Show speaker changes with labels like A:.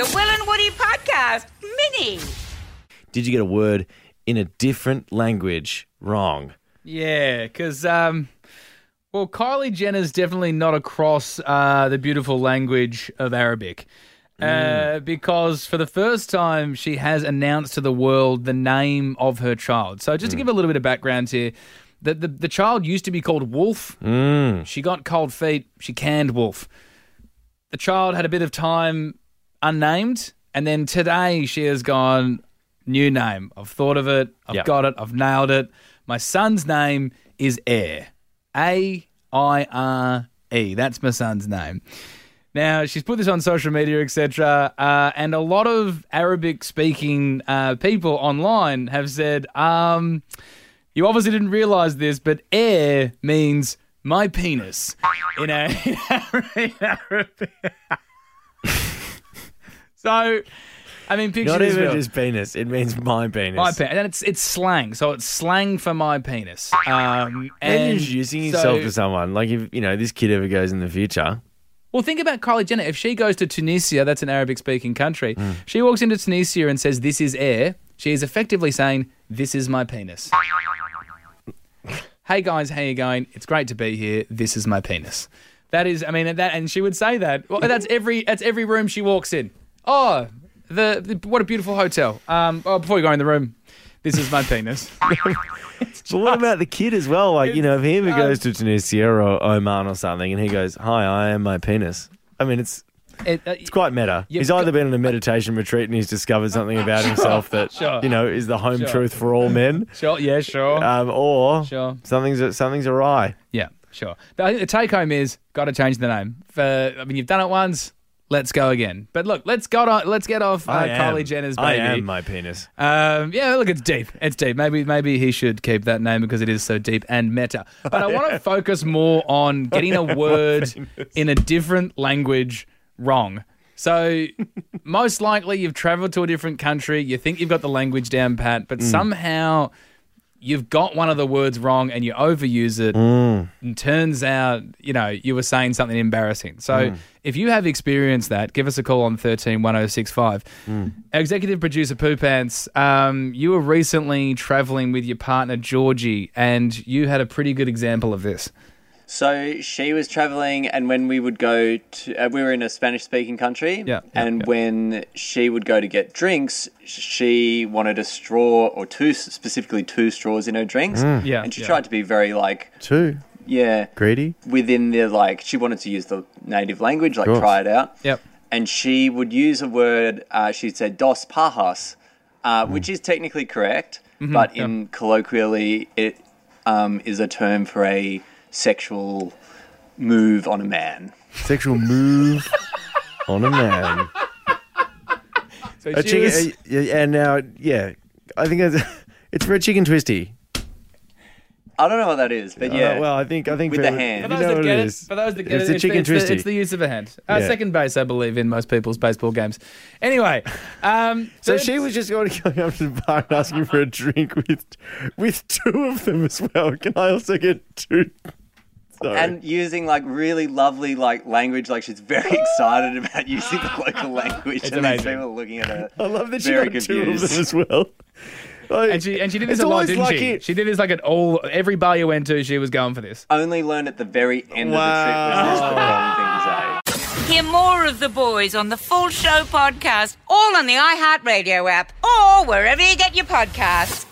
A: The Will and Woody Podcast Mini.
B: Did you get a word in a different language wrong?
C: Yeah, because um, well, Kylie Jenner's definitely not across uh, the beautiful language of Arabic. Uh, because for the first time, she has announced to the world the name of her child. So, just to give a little bit of background here, the, the, the child used to be called Wolf. She got cold feet. She canned Wolf. The child had a bit of time unnamed, and then today she has gone new name. I've thought of it. I've
B: Yep.
C: got it. I've nailed it. My son's name is Aire. A I R E. That's my son's name. Now she's put this on social media, etc., uh, and a lot of Arabic-speaking uh, people online have said, um, "You obviously didn't realize this, but air means my penis." In Arabic. So, I mean, picture
B: Not
C: this,
B: even just penis. It means my penis.
C: My penis, and it's it's slang, so it's slang for my penis. Um,
B: And introducing
C: so-
B: yourself to someone, like if you know this kid ever goes in the future,
C: Well, think about Kylie Jenner. If she goes to Tunisia, that's an Arabic-speaking country.
B: Hmm.
C: She walks into Tunisia and says, "This is Aire." She is effectively saying, "This is my penis." hey guys, how you going? It's great to be here. This is my penis. That is, I mean, that, and she would say that. Well, that's every that's every room she walks in. Oh, the, the what a beautiful hotel. Um, oh, before you go in the room, this is my penis.
B: But what about the kid as well? Like, you know, if he ever goes to Tunisia or Oman or something and he goes, Hi, I am my penis. I mean, it's
C: It, uh,
B: it's quite meta.
C: You've
B: he's either been in a meditation retreat and he's discovered something about himself that,
C: sure.
B: you know, is the home
C: Sure.
B: truth for all men,
C: sure, yeah, sure.
B: um, or
C: Sure.
B: something's, something's awry.
C: Yeah, sure. But I think the take home is got to change the name. For I mean, you've done it once. Let's go again. But look, let's go. On, let's get off uh, Kylie Jenner's baby.
B: I am my penis.
C: Um, yeah, look, it's deep. It's deep. Maybe maybe he should keep that name because it is so deep and meta. But I want to focus more on getting a word in a different language wrong. So most likely you've traveled to a different country, you think you've got the language down pat, but somehow you've got one of the words wrong and you overuse it mm. and turns out, you know, you were saying something embarrassing. So mm. if you have experienced that, give us a call on 13 1065. Our mm. executive producer, Poo Pants, um, you were recently traveling with your partner, Georgie, and you had a pretty good example of this.
D: So she was traveling, and when we would go to, uh, we were in a Spanish speaking country.
C: Yeah, yeah,
D: And
C: yeah.
D: when she would go to get drinks, she wanted a straw, or two, specifically two straws in her drinks.
C: Yeah,
D: And she
C: yeah.
D: tried to be very, like,
B: Two.
D: yeah,
B: Greedy.
D: within the, like, she wanted to use the native language, like, try it out.
C: Yep.
D: And she would use a word, uh, she said, dos pajas, uh, which is technically correct,
C: Mm-hmm,
D: but in colloquially, it um, is a term for a sexual move on a man.
B: Sexual move on a man.
C: So
B: A
C: she
B: chicken,
C: was-
B: uh, yeah, and now, yeah, I think it's, it's for a chicken twisty.
D: I don't know what that is, but yeah.
B: Uh, well, I think I think
D: With
B: for-
D: the hand.
B: You
C: For those
B: know
C: that
B: what
C: get
B: it
C: it,
B: is.
C: for those that get
B: it's
C: it,
B: a chicken
C: it's, the,
B: twisty.
C: it's the use of a hand. Uh,
B: Yeah.
C: Second base, I believe, in most people's baseball games. Anyway, um,
B: So she was just going, to going up to the bar and asking for a drink with with two of them as well. Can I also get two? Sorry.
D: and using like really lovely like language, like she's very excited about using the local language, and
C: amazing.
D: these people are looking at her.
B: I love that she
D: very
B: got two of them as well. Like,
C: And she and she did this a lot, didn't
B: like
C: she?
B: it-
C: She did this like at all every bar you went to. She was going for this.
D: Only learned at the very end of the trip was this the wrong thing to say.
A: Hear more of the boys on the Full Show podcast, all on the iHeartRadio app or wherever you get your podcasts.